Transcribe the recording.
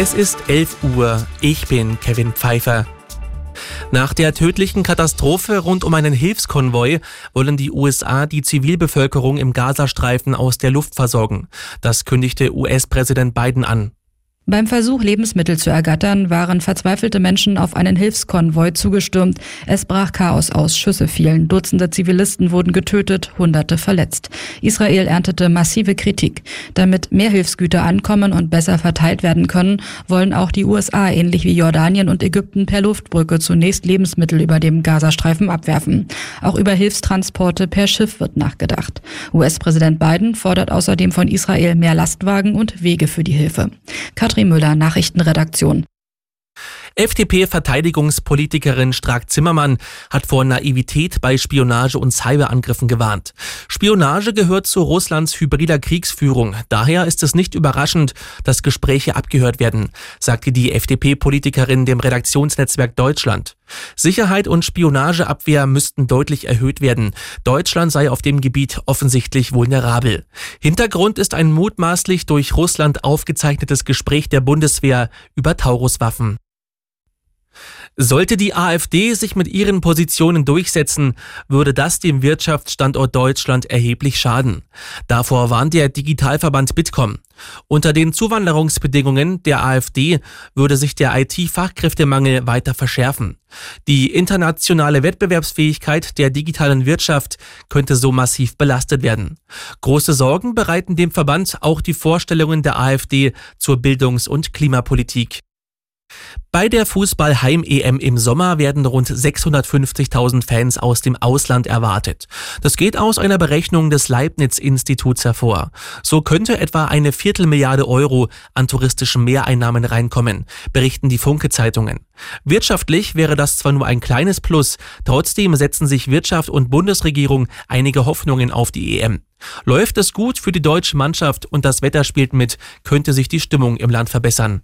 Es ist 11 Uhr. Ich bin Kevin Pfeiffer. Nach der tödlichen Katastrophe rund um einen Hilfskonvoi wollen die USA die Zivilbevölkerung im Gazastreifen aus der Luft versorgen. Das kündigte US-Präsident Biden an. Beim Versuch, Lebensmittel zu ergattern, waren verzweifelte Menschen auf einen Hilfskonvoi zugestürmt. Es brach Chaos aus, Schüsse fielen, Dutzende Zivilisten wurden getötet, Hunderte verletzt. Israel erntete massive Kritik. Damit mehr Hilfsgüter ankommen und besser verteilt werden können, wollen auch die USA ähnlich wie Jordanien und Ägypten per Luftbrücke zunächst Lebensmittel über dem Gazastreifen abwerfen. Auch über Hilfstransporte per Schiff wird nachgedacht. US-Präsident Biden fordert außerdem von Israel mehr Lastwagen und Wege für die Hilfe. Katrin Müller, Nachrichtenredaktion. FDP-Verteidigungspolitikerin Strack-Zimmermann hat vor Naivität bei Spionage und Cyberangriffen gewarnt. Spionage gehört zu Russlands hybrider Kriegsführung. Daher ist es nicht überraschend, dass Gespräche abgehört werden, sagte die FDP-Politikerin dem Redaktionsnetzwerk Deutschland. Sicherheit und Spionageabwehr müssten deutlich erhöht werden. Deutschland sei auf dem Gebiet offensichtlich vulnerabel. Hintergrund ist ein mutmaßlich durch Russland aufgezeichnetes Gespräch der Bundeswehr über Tauruswaffen. Sollte die AfD sich mit ihren Positionen durchsetzen, würde das dem Wirtschaftsstandort Deutschland erheblich schaden. Davor warnt der Digitalverband Bitkom. Unter den Zuwanderungsbedingungen der AfD würde sich der IT-Fachkräftemangel weiter verschärfen. Die internationale Wettbewerbsfähigkeit der digitalen Wirtschaft könnte so massiv belastet werden. Große Sorgen bereiten dem Verband auch die Vorstellungen der AfD zur Bildungs- und Klimapolitik. Bei der Fußball-Heim-EM im Sommer werden rund 650.000 Fans aus dem Ausland erwartet. Das geht aus einer Berechnung des Leibniz-Instituts hervor. So könnte etwa eine Viertelmilliarde Euro an touristischen Mehreinnahmen reinkommen, berichten die Funke-Zeitungen. Wirtschaftlich wäre das zwar nur ein kleines Plus, trotzdem setzen sich Wirtschaft und Bundesregierung einige Hoffnungen auf die EM. Läuft es gut für die deutsche Mannschaft und das Wetter spielt mit, könnte sich die Stimmung im Land verbessern.